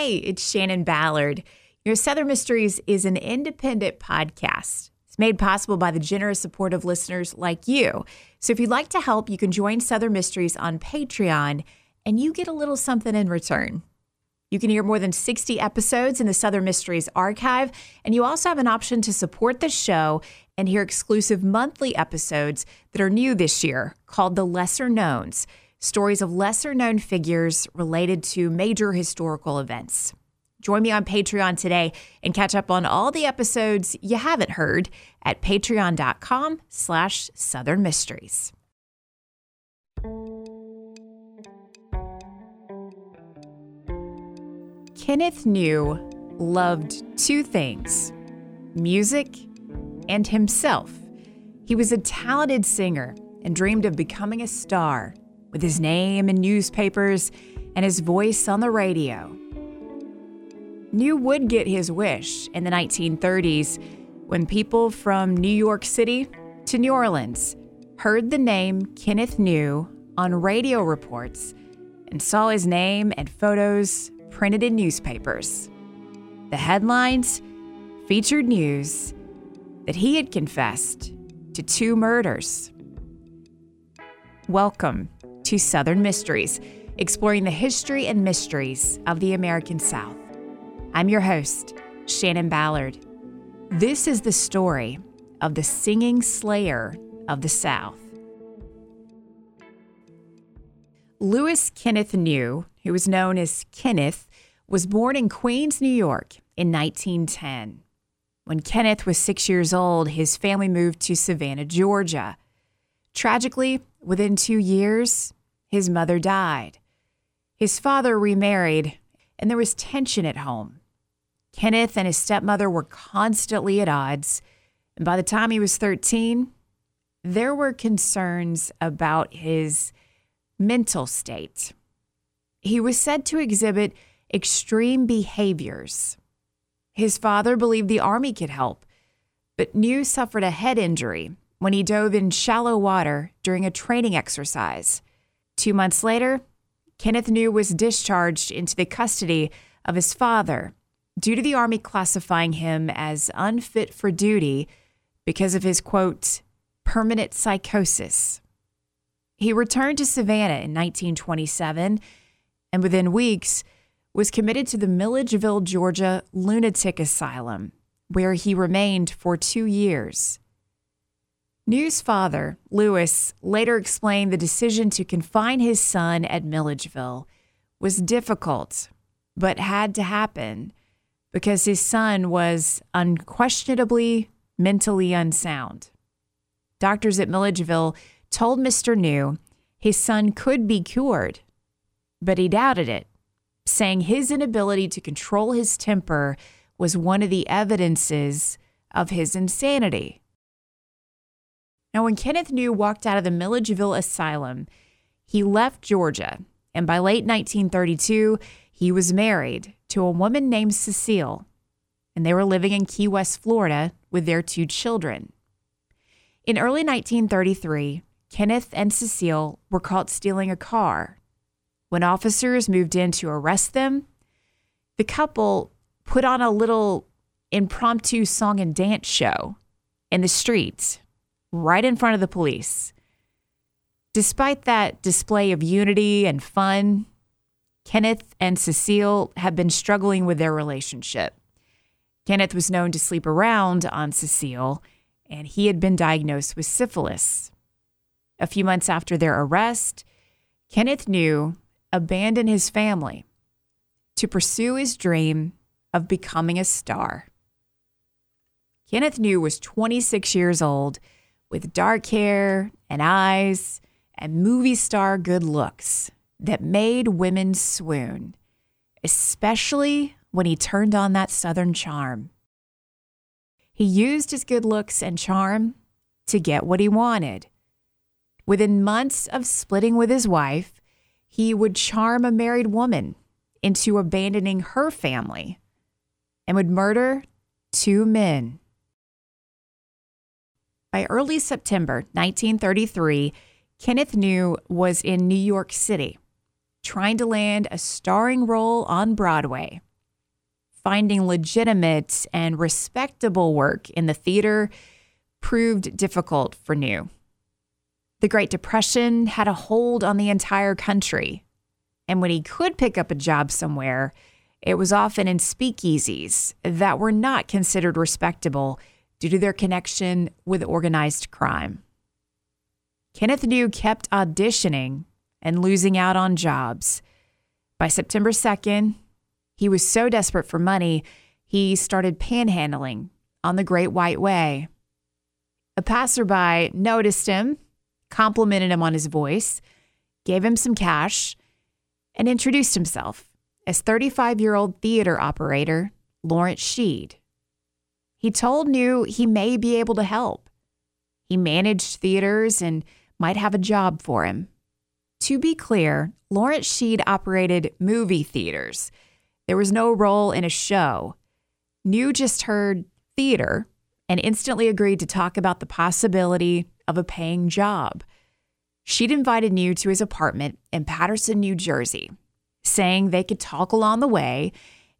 Hey, it's Shannon Ballard. Your Southern Mysteries is an independent podcast. It's made possible by the generous support of listeners like you. So if you'd like to help, you can join Southern Mysteries on Patreon and you get a little something in return. You can hear more than 60 episodes in the Southern Mysteries archive, and you also have an option to support the show and hear exclusive monthly episodes that are new this year called The Lesser Knowns stories of lesser known figures related to major historical events. Join me on Patreon today and catch up on all the episodes you haven't heard at patreon.com slash southern mysteries. Kenneth New loved two things music and himself. He was a talented singer and dreamed of becoming a star with his name in newspapers and his voice on the radio. New would get his wish in the 1930s when people from New York City to New Orleans heard the name Kenneth New on radio reports and saw his name and photos printed in newspapers. The headlines featured news that he had confessed to two murders. Welcome to Southern Mysteries, exploring the history and mysteries of the American South. I'm your host, Shannon Ballard. This is the story of the singing slayer of the South. Lewis Kenneth New, who was known as Kenneth, was born in Queens, New York in 1910. When Kenneth was six years old, his family moved to Savannah, Georgia. Tragically, within two years, his mother died. His father remarried, and there was tension at home. Kenneth and his stepmother were constantly at odds, and by the time he was 13, there were concerns about his mental state. He was said to exhibit extreme behaviors. His father believed the army could help, but New suffered a head injury when he dove in shallow water during a training exercise. Two months later, Kenneth New was discharged into the custody of his father due to the Army classifying him as unfit for duty because of his, quote, permanent psychosis. He returned to Savannah in 1927 and within weeks was committed to the Milledgeville, Georgia Lunatic Asylum, where he remained for two years. New's father, Lewis, later explained the decision to confine his son at Milledgeville was difficult, but had to happen because his son was unquestionably mentally unsound. Doctors at Milledgeville told Mr. New his son could be cured, but he doubted it, saying his inability to control his temper was one of the evidences of his insanity. Now, when Kenneth New walked out of the Milledgeville Asylum, he left Georgia, and by late 1932, he was married to a woman named Cecile, and they were living in Key West, Florida, with their two children. In early 1933, Kenneth and Cecile were caught stealing a car. When officers moved in to arrest them, the couple put on a little impromptu song and dance show in the streets right in front of the police. Despite that display of unity and fun, Kenneth and Cecile have been struggling with their relationship. Kenneth was known to sleep around on Cecile, and he had been diagnosed with syphilis. A few months after their arrest, Kenneth New abandoned his family to pursue his dream of becoming a star. Kenneth New was 26 years old with dark hair and eyes and movie star good looks that made women swoon, especially when he turned on that Southern charm. He used his good looks and charm to get what he wanted. Within months of splitting with his wife, he would charm a married woman into abandoning her family and would murder two men by early September 1933, Kenneth New was in New York City, trying to land a starring role on Broadway finding legitimate and respectable work in the theater proved difficult for New. The Great Depression had a hold on the entire country, and when he could pick up a job somewhere, it was often in speakeasies that were not considered respectable due to their connection with organized crime. Kenneth New kept auditioning and losing out on jobs. By September 2nd, he was so desperate for money, he started panhandling on the Great White Way. A passerby noticed him, complimented him on his voice, gave him some cash, and introduced himself as 35 year old theater operator Lawrence Sheed. He told New he may be able to help. He managed theaters and might have a job for him. To be clear, Lawrence Sheed operated movie theaters. There was no role in a show. New just heard theater and instantly agreed to talk about the possibility of a paying job. Sheed invited New to his apartment in Paterson, New Jersey, saying they could talk along the way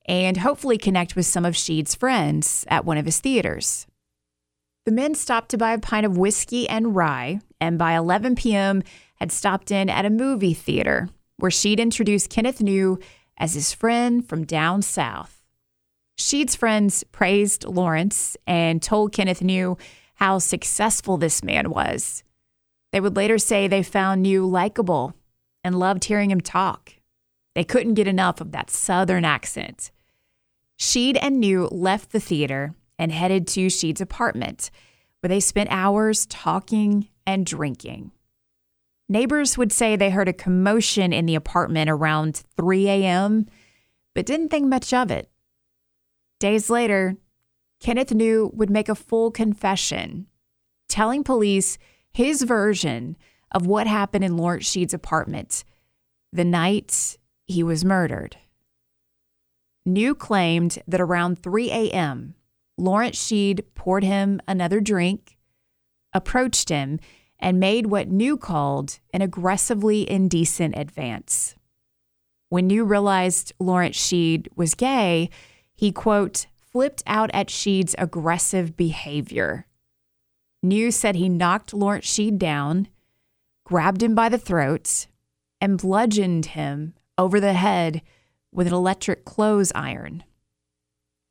and hopefully connect with some of Sheed's friends at one of his theaters. The men stopped to buy a pint of whiskey and rye, and by 11 p.m., had stopped in at a movie theater where Sheed introduced Kenneth New as his friend from down south. Sheed's friends praised Lawrence and told Kenneth New how successful this man was. They would later say they found New likable and loved hearing him talk. They couldn't get enough of that southern accent. Sheed and New left the theater and headed to Sheed's apartment, where they spent hours talking and drinking. Neighbors would say they heard a commotion in the apartment around 3 a.m., but didn't think much of it. Days later, Kenneth New would make a full confession, telling police his version of what happened in Lawrence Sheed's apartment the night he was murdered. New claimed that around 3 a.m., Lawrence Sheed poured him another drink, approached him, and made what New called an aggressively indecent advance. When New realized Lawrence Sheed was gay, he, quote, flipped out at Sheed's aggressive behavior. New said he knocked Lawrence Sheed down, grabbed him by the throat, and bludgeoned him over the head with an electric clothes iron.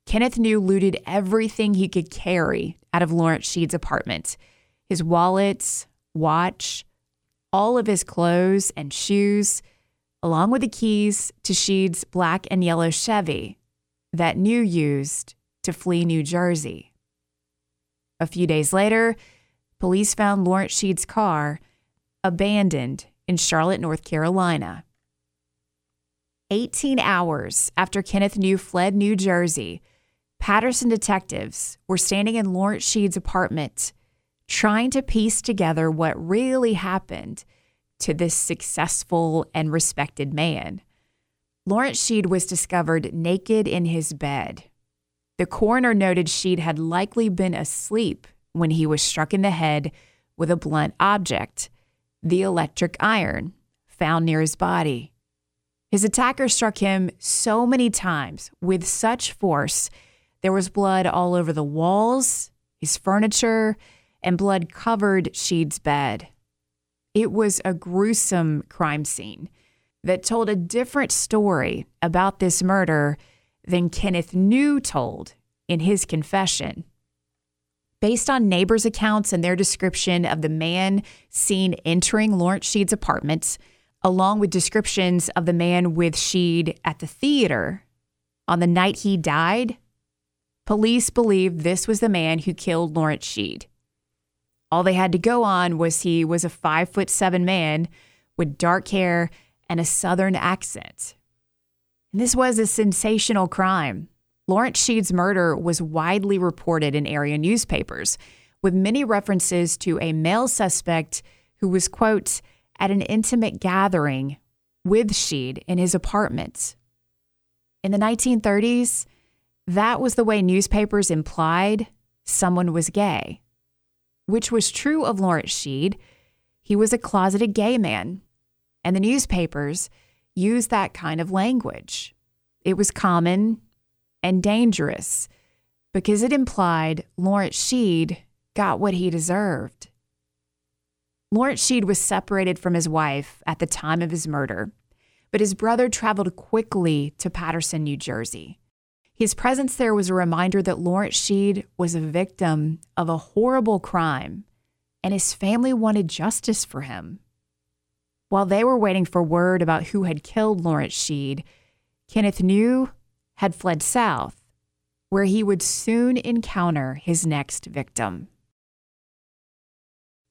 Kenneth New looted everything he could carry out of Lawrence Sheed's apartment his wallets, watch, all of his clothes and shoes, along with the keys to Sheed's black and yellow Chevy that New used to flee New Jersey. A few days later, police found Lawrence Sheed's car abandoned in Charlotte, North Carolina. 18 hours after Kenneth New fled New Jersey, Paterson detectives were standing in Lawrence Sheed's apartment trying to piece together what really happened to this successful and respected man. Lawrence Sheed was discovered naked in his bed. The coroner noted Sheed had likely been asleep when he was struck in the head with a blunt object, the electric iron found near his body. His attacker struck him so many times with such force, there was blood all over the walls, his furniture, and blood covered Sheed's bed. It was a gruesome crime scene that told a different story about this murder than Kenneth New told in his confession. Based on neighbors' accounts and their description of the man seen entering Lawrence Sheed's apartment, along with descriptions of the man with Sheed at the theater on the night he died, police believe this was the man who killed Lawrence Sheed. All they had to go on was he was a five foot seven man with dark hair and a southern accent. And this was a sensational crime. Lawrence Sheed's murder was widely reported in area newspapers, with many references to a male suspect who was, quote, at an intimate gathering with Sheed in his apartment. In the 1930s, that was the way newspapers implied someone was gay which was true of Lawrence Sheed. He was a closeted gay man, and the newspapers used that kind of language. It was common and dangerous because it implied Lawrence Sheed got what he deserved. Lawrence Sheed was separated from his wife at the time of his murder, but his brother traveled quickly to Paterson, New Jersey. His presence there was a reminder that Lawrence Sheed was a victim of a horrible crime, and his family wanted justice for him. While they were waiting for word about who had killed Lawrence Sheed, Kenneth New had fled south, where he would soon encounter his next victim.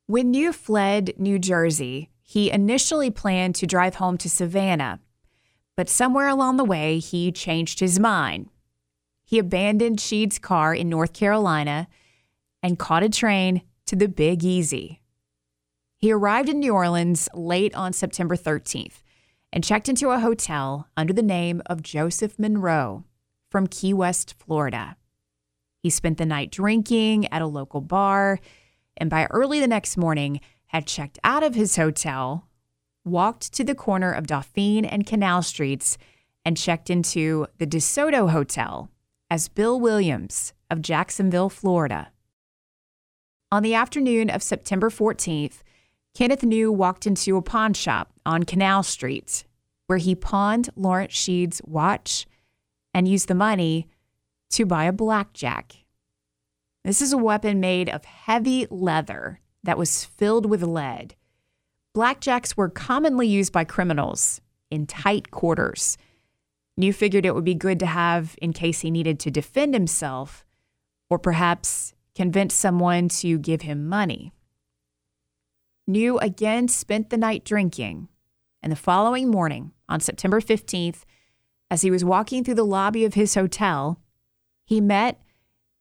When New fled New Jersey, he initially planned to drive home to Savannah, but somewhere along the way, he changed his mind. He abandoned Sheed's car in North Carolina and caught a train to the Big Easy. He arrived in New Orleans late on September 13th and checked into a hotel under the name of Joseph Monroe from Key West, Florida. He spent the night drinking at a local bar and by early the next morning had checked out of his hotel, walked to the corner of Dauphine and Canal Streets, and checked into the DeSoto Hotel as Bill Williams of Jacksonville, Florida. On the afternoon of September 14th, Kenneth New walked into a pawn shop on Canal Street, where he pawned Lawrence Sheed's watch and used the money to buy a blackjack. This is a weapon made of heavy leather that was filled with lead. Blackjacks were commonly used by criminals in tight quarters. New figured it would be good to have in case he needed to defend himself or perhaps convince someone to give him money. New again spent the night drinking, and the following morning, on September 15th, as he was walking through the lobby of his hotel, he met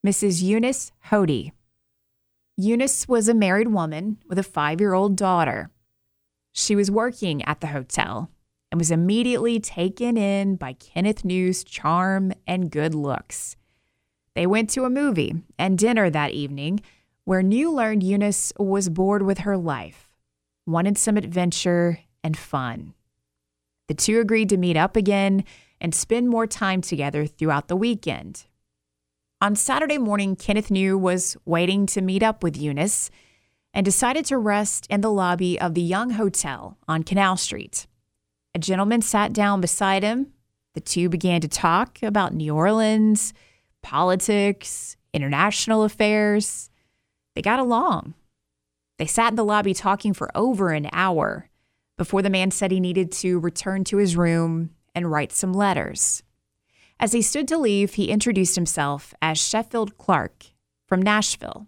Mrs. Eunice Hody. Eunice was a married woman with a five year old daughter. She was working at the hotel and was immediately taken in by Kenneth New's charm and good looks. They went to a movie and dinner that evening where New learned Eunice was bored with her life, wanted some adventure and fun. The two agreed to meet up again and spend more time together throughout the weekend. On Saturday morning, Kenneth New was waiting to meet up with Eunice and decided to rest in the lobby of the Jung Hotel on Canal Street. A gentleman sat down beside him. The two began to talk about New Orleans, politics, international affairs. They got along. They sat in the lobby talking for over an hour before the man said he needed to return to his room and write some letters. As he stood to leave, he introduced himself as Sheffield Clark from Nashville.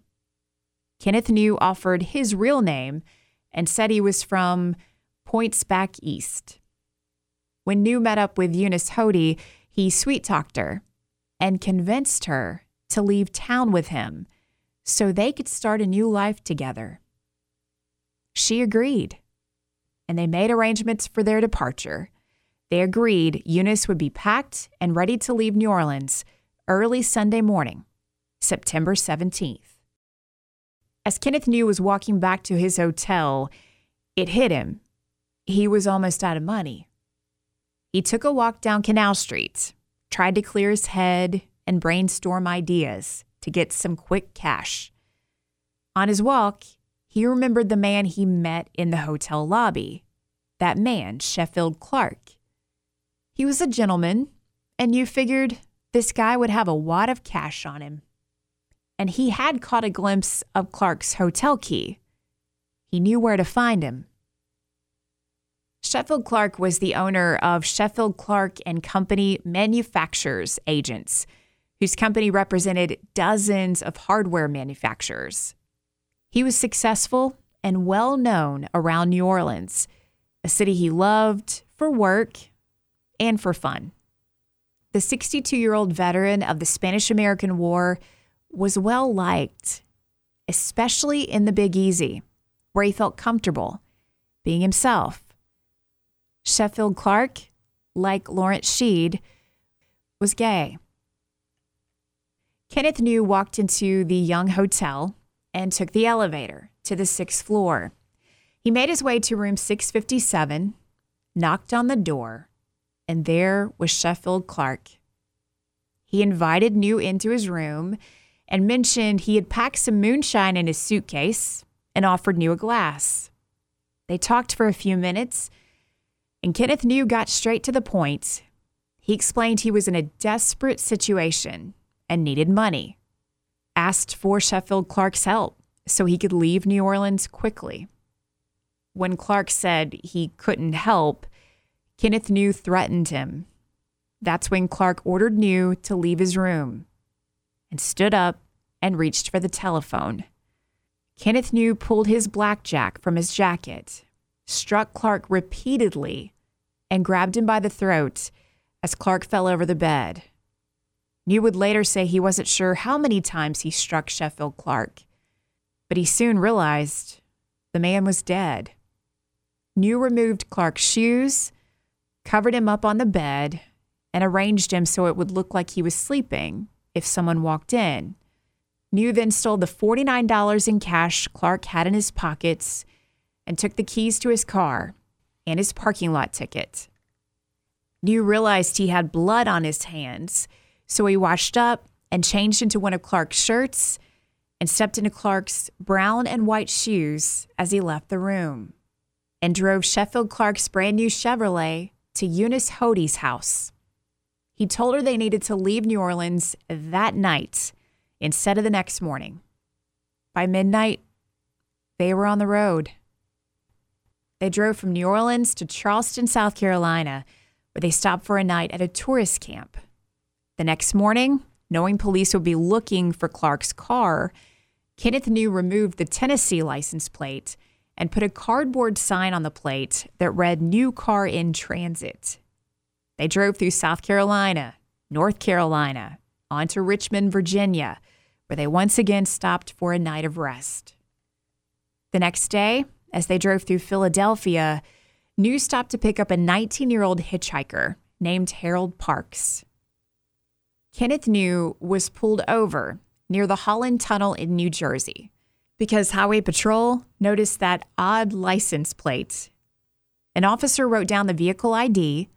Kenneth New offered his real name and said he was from Points Back East. When New met up with Eunice Hody, he sweet talked her and convinced her to leave town with him so they could start a new life together. She agreed, and they made arrangements for their departure. They agreed Eunice would be packed and ready to leave New Orleans early Sunday morning, September 17th. As Kenneth New was walking back to his hotel, it hit him. He was almost out of money. He took a walk down Canal Street, tried to clear his head and brainstorm ideas to get some quick cash. On his walk, he remembered the man he met in the hotel lobby. That man, Sheffield Clark. He was a gentleman, and you figured this guy would have a wad of cash on him. And he had caught a glimpse of Clark's hotel key. He knew where to find him. Sheffield Clark was the owner of Sheffield Clark and Company Manufacturers Agents whose company represented dozens of hardware manufacturers. He was successful and well known around New Orleans, a city he loved for work and for fun. The 62 year old veteran of the Spanish American War was well liked, especially in the Big Easy, where he felt comfortable being himself. Sheffield Clark, like Lawrence Sheed, was gay. Kenneth New walked into the Jung Hotel and took the elevator to the sixth floor. He made his way to room 657, knocked on the door, and there was Sheffield Clark. he invited New into his room and mentioned he had packed some moonshine in his suitcase and offered New a glass. They talked for a few minutes, and Kenneth New got straight to the point. He explained he was in a desperate situation and needed money, asked for Sheffield Clark's help so he could leave New Orleans quickly. When Clark said he couldn't help, Kenneth New threatened him. That's when Clark ordered New to leave his room and stood up and reached for the telephone. Kenneth New pulled his blackjack from his jacket, struck Clark repeatedly, and grabbed him by the throat as Clark fell over the bed. New would later say he wasn't sure how many times he struck Sheffield Clark, but he soon realized the man was dead. New removed Clark's shoes, covered him up on the bed, and arranged him so it would look like he was sleeping if someone walked in. New then stole the $49 in cash Clark had in his pockets and took the keys to his car and his parking lot ticket. New realized he had blood on his hands, so he washed up and changed into one of Clark's shirts and stepped into Clark's brown and white shoes as he left the room and drove Sheffield Clark's brand new Chevrolet to Eunice Hody's house. He told her they needed to leave New Orleans that night instead of the next morning. By midnight, they were on the road. They drove from New Orleans to Charleston, South Carolina, where they stopped for a night at a tourist camp. The next morning, knowing police would be looking for Clark's car, Kenneth New removed the Tennessee license plate and put a cardboard sign on the plate that read New Car in Transit. They drove through South Carolina, North Carolina, on to Richmond, Virginia, where they once again stopped for a night of rest. The next day, as they drove through Philadelphia, New stopped to pick up a 19 year old hitchhiker named Harold Parks. Kenneth New was pulled over near the Holland Tunnel in New Jersey because Highway Patrol noticed that odd license plate. An officer wrote down the vehicle ID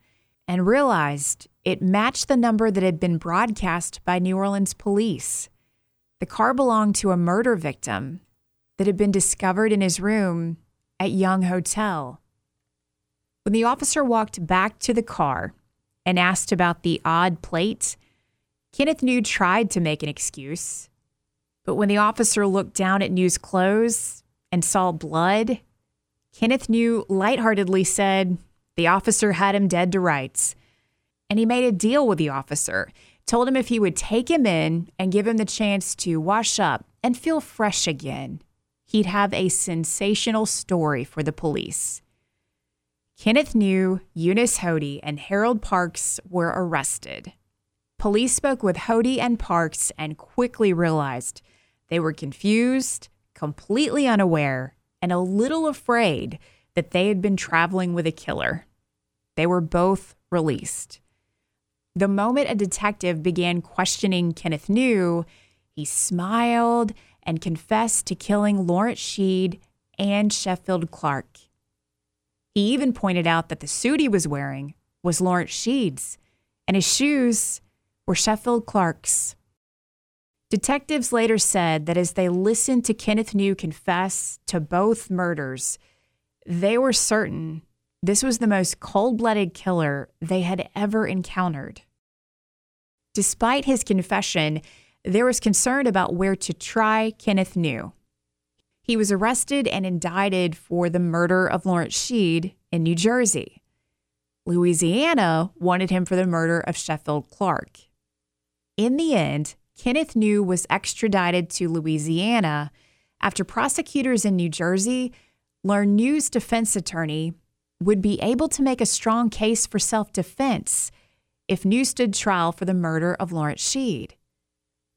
and realized it matched the number that had been broadcast by New Orleans police. The car belonged to a murder victim that had been discovered in his room at Jung Hotel. When the officer walked back to the car and asked about the odd plate, Kenneth New tried to make an excuse. But when the officer looked down at New's clothes and saw blood, Kenneth New lightheartedly said, the officer had him dead to rights. And he made a deal with the officer, told him if he would take him in and give him the chance to wash up and feel fresh again, he'd have a sensational story for the police. Kenneth New, Eunice Hody, and Harold Parks were arrested. Police spoke with Hody and Parks and quickly realized they were confused, completely unaware, and a little afraid that they had been traveling with a killer. They were both released. The moment a detective began questioning Kenneth New, he smiled and confessed to killing Lawrence Sheed and Sheffield Clark. He even pointed out that the suit he was wearing was Lawrence Sheed's, and his shoes were Sheffield Clark's. Detectives later said that as they listened to Kenneth New confess to both murders, they were certain this was the most cold blooded killer they had ever encountered. Despite his confession, there was concern about where to try Kenneth New. He was arrested and indicted for the murder of Lawrence Sheed in New Jersey. Louisiana wanted him for the murder of Sheffield Clark. In the end, Kenneth New was extradited to Louisiana after prosecutors in New Jersey learned New's defense attorney would be able to make a strong case for self defense if New stood trial for the murder of Lawrence Sheed.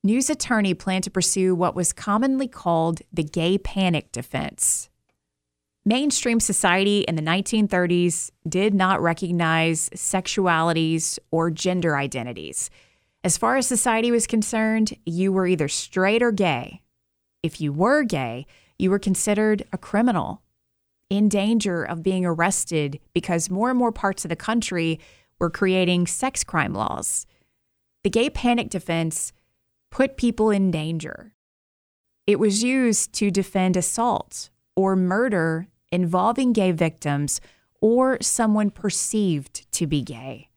New's attorney planned to pursue what was commonly called the gay panic defense. Mainstream society in the 1930s did not recognize sexualities or gender identities. As far as society was concerned, you were either straight or gay. If you were gay, you were considered a criminal in danger of being arrested because more and more parts of the country were creating sex crime laws. The gay panic defense put people in danger. It was used to defend assault or murder involving gay victims or someone perceived to be gay.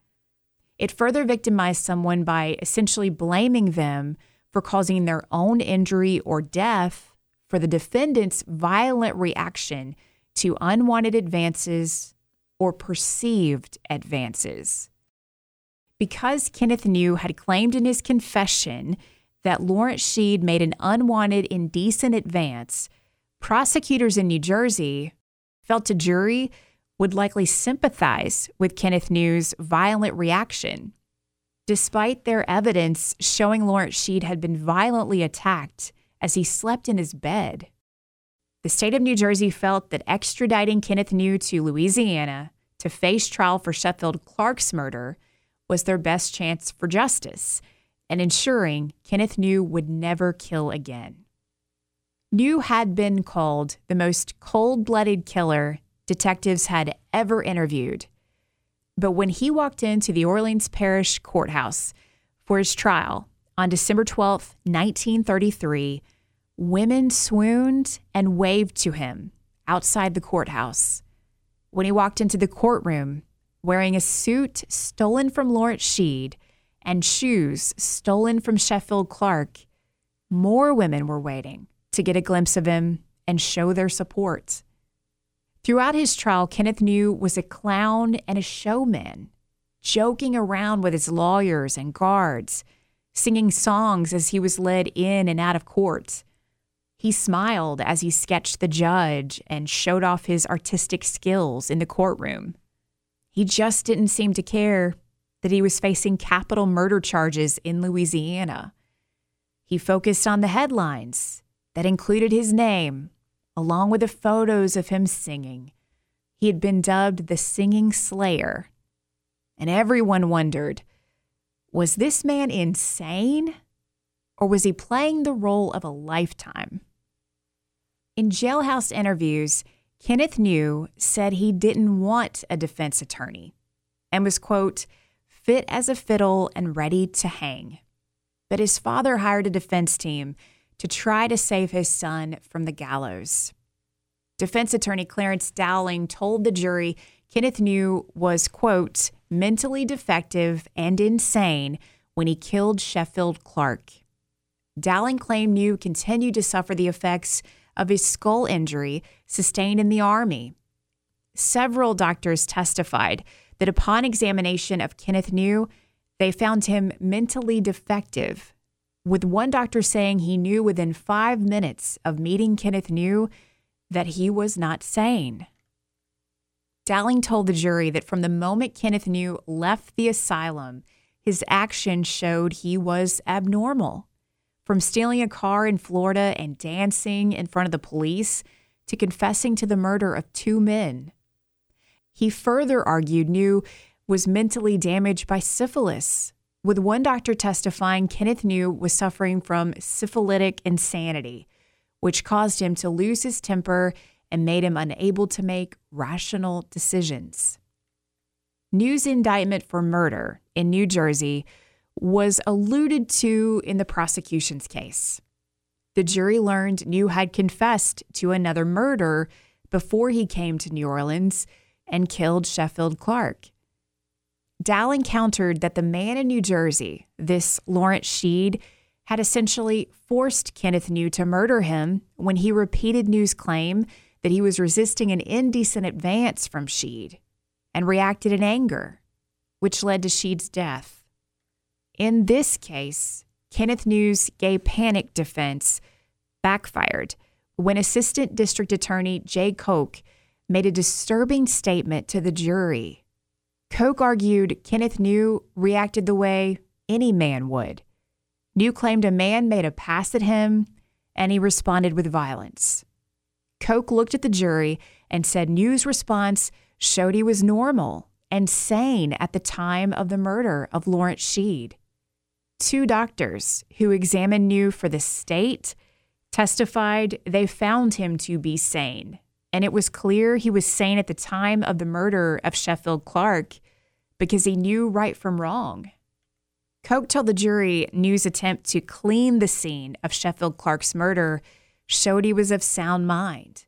It further victimized someone by essentially blaming them for causing their own injury or death for the defendant's violent reaction to unwanted advances or perceived advances. Because Kenneth New had claimed in his confession that Lawrence Sheed made an unwanted, indecent advance, prosecutors in New Jersey felt a jury would likely sympathize with Kenneth New's violent reaction, despite their evidence showing Lawrence Sheed had been violently attacked as he slept in his bed. The state of New Jersey felt that extraditing Kenneth New to Louisiana to face trial for Sheffield Clark's murder was their best chance for justice and ensuring Kenneth New would never kill again. New had been called the most cold blooded killer detectives had ever interviewed. But when he walked into the Orleans Parish Courthouse for his trial on December 12, 1933, women swooned and waved to him outside the courthouse. When he walked into the courtroom wearing a suit stolen from Lawrence Sheed and shoes stolen from Sheffield Clark, more women were waiting to get a glimpse of him and show their support. Throughout his trial, Kenneth New was a clown and a showman, joking around with his lawyers and guards, singing songs as he was led in and out of court. He smiled as he sketched the judge and showed off his artistic skills in the courtroom. He just didn't seem to care that he was facing capital murder charges in Louisiana. He focused on the headlines that included his name along with the photos of him singing. He had been dubbed the Singing Slayer. And everyone wondered was this man insane? Or was he playing the role of a lifetime? In jailhouse interviews, Kenneth New said he didn't want a defense attorney and was, quote, fit as a fiddle and ready to hang. But his father hired a defense team to try to save his son from the gallows. Defense attorney Clarence Dowling told the jury Kenneth New was, quote, mentally defective and insane when he killed Sheffield Clark. Dowling claimed New continued to suffer the effects of his skull injury sustained in the Army. Several doctors testified that upon examination of Kenneth New, they found him mentally defective with one doctor saying he knew within five minutes of meeting Kenneth New that he was not sane. Dowling told the jury that from the moment Kenneth New left the asylum, his actions showed he was abnormal. From stealing a car in Florida and dancing in front of the police to confessing to the murder of two men. He further argued New was mentally damaged by syphilis, with one doctor testifying Kenneth New was suffering from syphilitic insanity, which caused him to lose his temper and made him unable to make rational decisions. New's indictment for murder in New Jersey was alluded to in the prosecution's case. The jury learned New had confessed to another murder before he came to New Orleans and killed Sheffield Clark. Dowling countered that the man in New Jersey, this Lawrence Sheed, had essentially forced Kenneth New to murder him when he repeated New's claim that he was resisting an indecent advance from Sheed and reacted in anger, which led to Sheed's death. In this case, Kenneth New's gay panic defense backfired when Assistant District Attorney Jay Koch made a disturbing statement to the jury Koch argued Kenneth New reacted the way any man would. New claimed a man made a pass at him and he responded with violence. Koch looked at the jury and said New's response showed he was normal and sane at the time of the murder of Lawrence Sheed. Two doctors who examined New for the state testified they found him to be sane and it was clear he was sane at the time of the murder of Sheffield Clark because he knew right from wrong. Koch told the jury New's attempt to clean the scene of Sheffield Clark's murder showed he was of sound mind.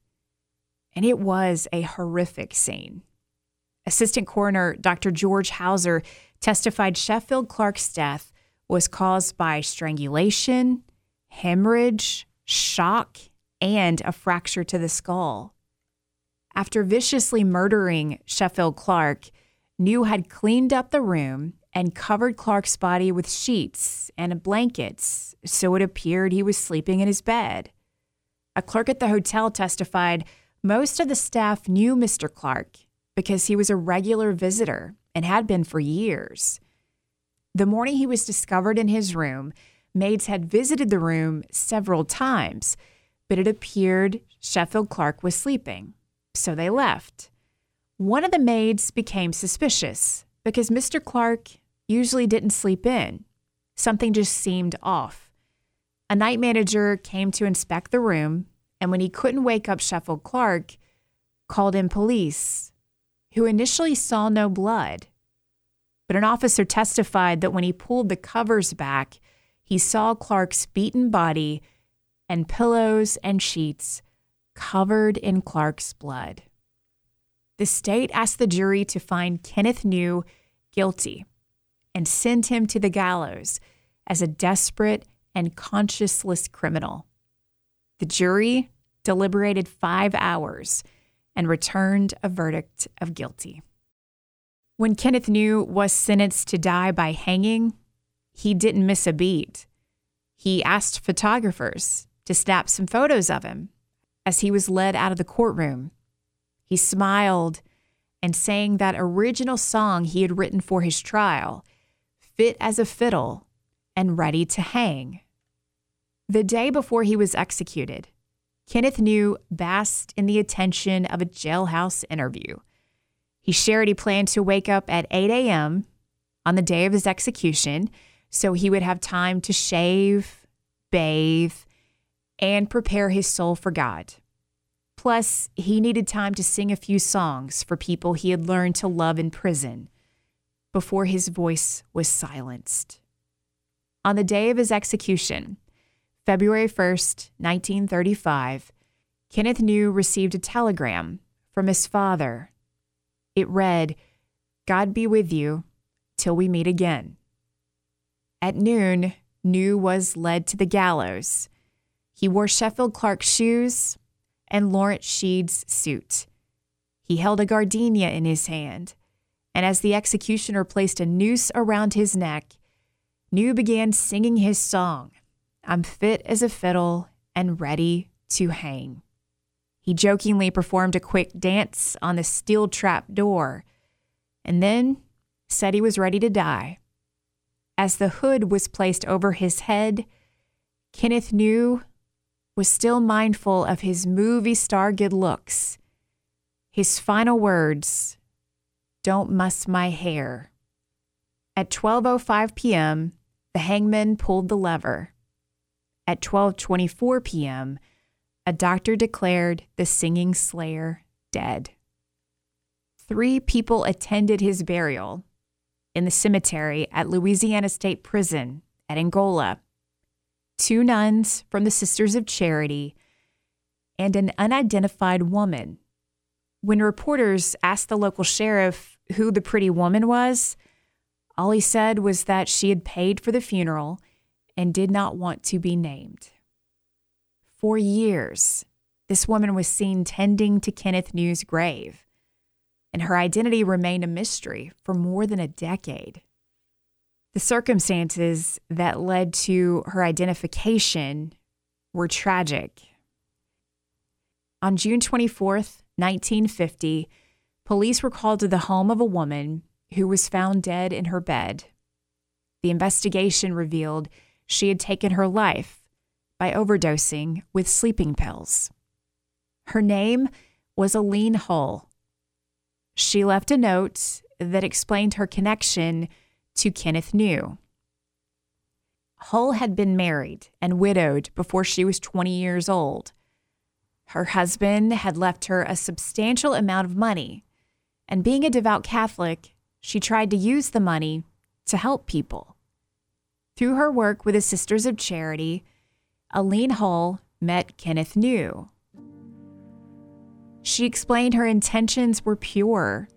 And it was a horrific scene. Assistant coroner Dr. George Hauser testified Sheffield Clark's death was caused by strangulation, hemorrhage, shock, and a fracture to the skull. After viciously murdering Sheffield Clark, New had cleaned up the room and covered Clark's body with sheets and blankets so it appeared he was sleeping in his bed. A clerk at the hotel testified most of the staff knew Mr. Clark because he was a regular visitor and had been for years. The morning he was discovered in his room, maids had visited the room several times, but it appeared Sheffield Clark was sleeping, so they left. One of the maids became suspicious because Mr. Clark usually didn't sleep in. Something just seemed off. A night manager came to inspect the room, and when he couldn't wake up Sheffield Clark, called in police, who initially saw no blood. But an officer testified that when he pulled the covers back, he saw Clark's beaten body and pillows and sheets covered in Clark's blood. The state asked the jury to find Kenneth New guilty and send him to the gallows as a desperate and conscienceless criminal. The jury deliberated five hours and returned a verdict of guilty. When Kenneth New was sentenced to die by hanging, he didn't miss a beat. He asked photographers to snap some photos of him as he was led out of the courtroom. He smiled and sang that original song he had written for his trial fit as a fiddle and ready to hang. The day before he was executed, Kenneth New basked in the attention of a jailhouse interview. He shared he planned to wake up at 8 a.m. on the day of his execution so he would have time to shave, bathe, and prepare his soul for God. Plus, he needed time to sing a few songs for people he had learned to love in prison before his voice was silenced. On the day of his execution, February 1st, 1935, Kenneth New received a telegram from his father. It read, God be with you till we meet again. At noon, New was led to the gallows. He wore Sheffield Clark's shoes and Lawrence Sheed's suit. He held a gardenia in his hand and as the executioner placed a noose around his neck, New began singing his song, I'm fit as a fiddle and ready to hang. He jokingly performed a quick dance on the steel trap door and then said he was ready to die. As the hood was placed over his head, Kenneth New was still mindful of his movie star good looks. His final words don't Muss My Hair. At 12:05 p.m., the hangman pulled the lever. At 12:24 p.m., a doctor declared the singing slayer dead. Three people attended his burial in the cemetery at Louisiana State Prison at Angola. Two nuns from the Sisters of Charity and an unidentified woman when reporters asked the local sheriff who the pretty woman was, all he said was that she had paid for the funeral and did not want to be named. For years, this woman was seen tending to Kenneth New's grave, and her identity remained a mystery for more than a decade. The circumstances that led to her identification were tragic. On June 24th, 1950, police were called to the home of a woman who was found dead in her bed. The investigation revealed she had taken her life by overdosing with sleeping pills. Her name was Aline Hull. She left a note that explained her connection to Kenneth New. Hull had been married and widowed before she was 20 years old. Her husband had left her a substantial amount of money, and being a devout Catholic, she tried to use the money to help people. Through her work with the Sisters of Charity, Aline Hull met Kenneth New. She explained her intentions were pure.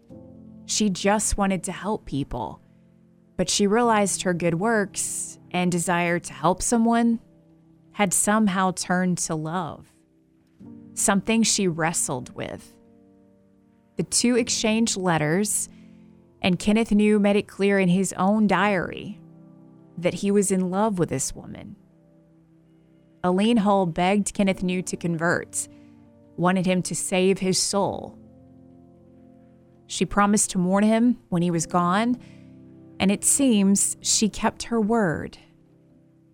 She just wanted to help people. But she realized her good works and desire to help someone had somehow turned to love, something she wrestled with. The two exchanged letters, and Kenneth New made it clear in his own diary that he was in love with this woman. Aline Hull begged Kenneth New to convert, wanted him to save his soul. She promised to mourn him when he was gone, and it seems she kept her word,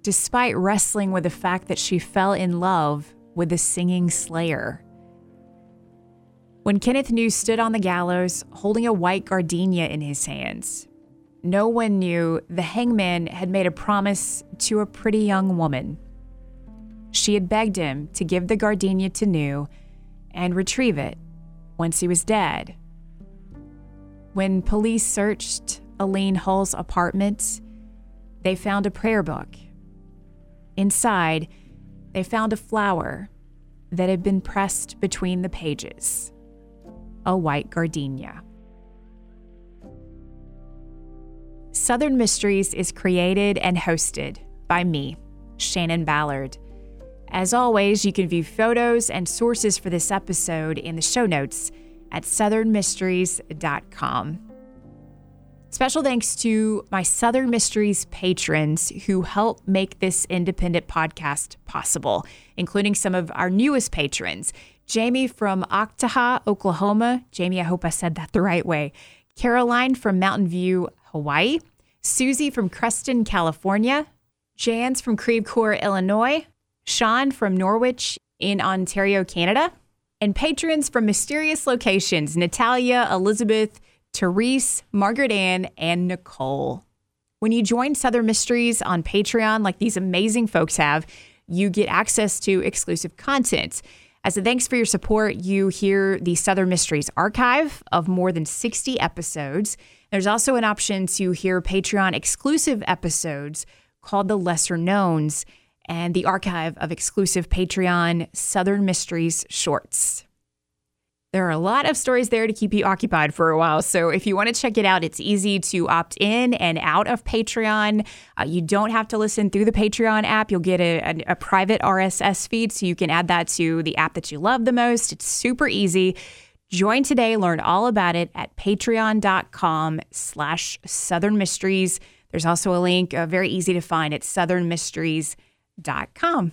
despite wrestling with the fact that she fell in love with the singing slayer. When Kenneth New stood on the gallows holding a white gardenia in his hands, no one knew the hangman had made a promise to a pretty young woman she had begged him to give the gardenia to New and retrieve it once he was dead. When police searched Aline Hull's apartment, they found a prayer book. Inside, they found a flower that had been pressed between the pages a white gardenia. Southern Mysteries is created and hosted by me, Shannon Ballard. As always, you can view photos and sources for this episode in the show notes at southernmysteries.com. Special thanks to my Southern Mysteries patrons who help make this independent podcast possible, including some of our newest patrons Jamie from Oktaha, Oklahoma. Jamie, I hope I said that the right way. Caroline from Mountain View, Hawaii. Susie from Creston, California. Jans from Creve Coeur, Illinois. Sean from Norwich in Ontario, Canada, and patrons from mysterious locations Natalia, Elizabeth, Therese, Margaret Ann, and Nicole. When you join Southern Mysteries on Patreon, like these amazing folks have, you get access to exclusive content. As a thanks for your support, you hear the Southern Mysteries archive of more than 60 episodes. There's also an option to hear Patreon exclusive episodes called The Lesser Knowns and the archive of exclusive Patreon Southern Mysteries shorts. There are a lot of stories there to keep you occupied for a while. So if you want to check it out, it's easy to opt in and out of Patreon. Uh, you don't have to listen through the Patreon app. You'll get a, a, a private RSS feed so you can add that to the app that you love the most. It's super easy. Join today, learn all about it at patreon.com slash Southern Mysteries. There's also a link, uh, very easy to find at Southern Mysteries com.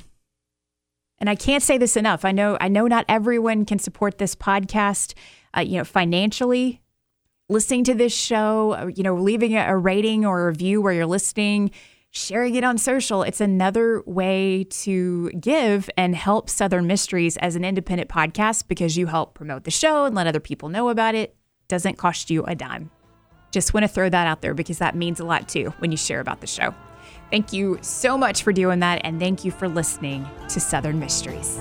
And I can't say this enough. I know I know not everyone can support this podcast, uh, you know, financially. Listening to this show, uh, you know, leaving a, a rating or a review where you're listening, sharing it on social. It's another way to give and help Southern Mysteries as an independent podcast because you help promote the show and let other people know about it. Doesn't cost you a dime. Just want to throw that out there because that means a lot too when you share about the show. Thank you so much for doing that, and thank you for listening to Southern Mysteries.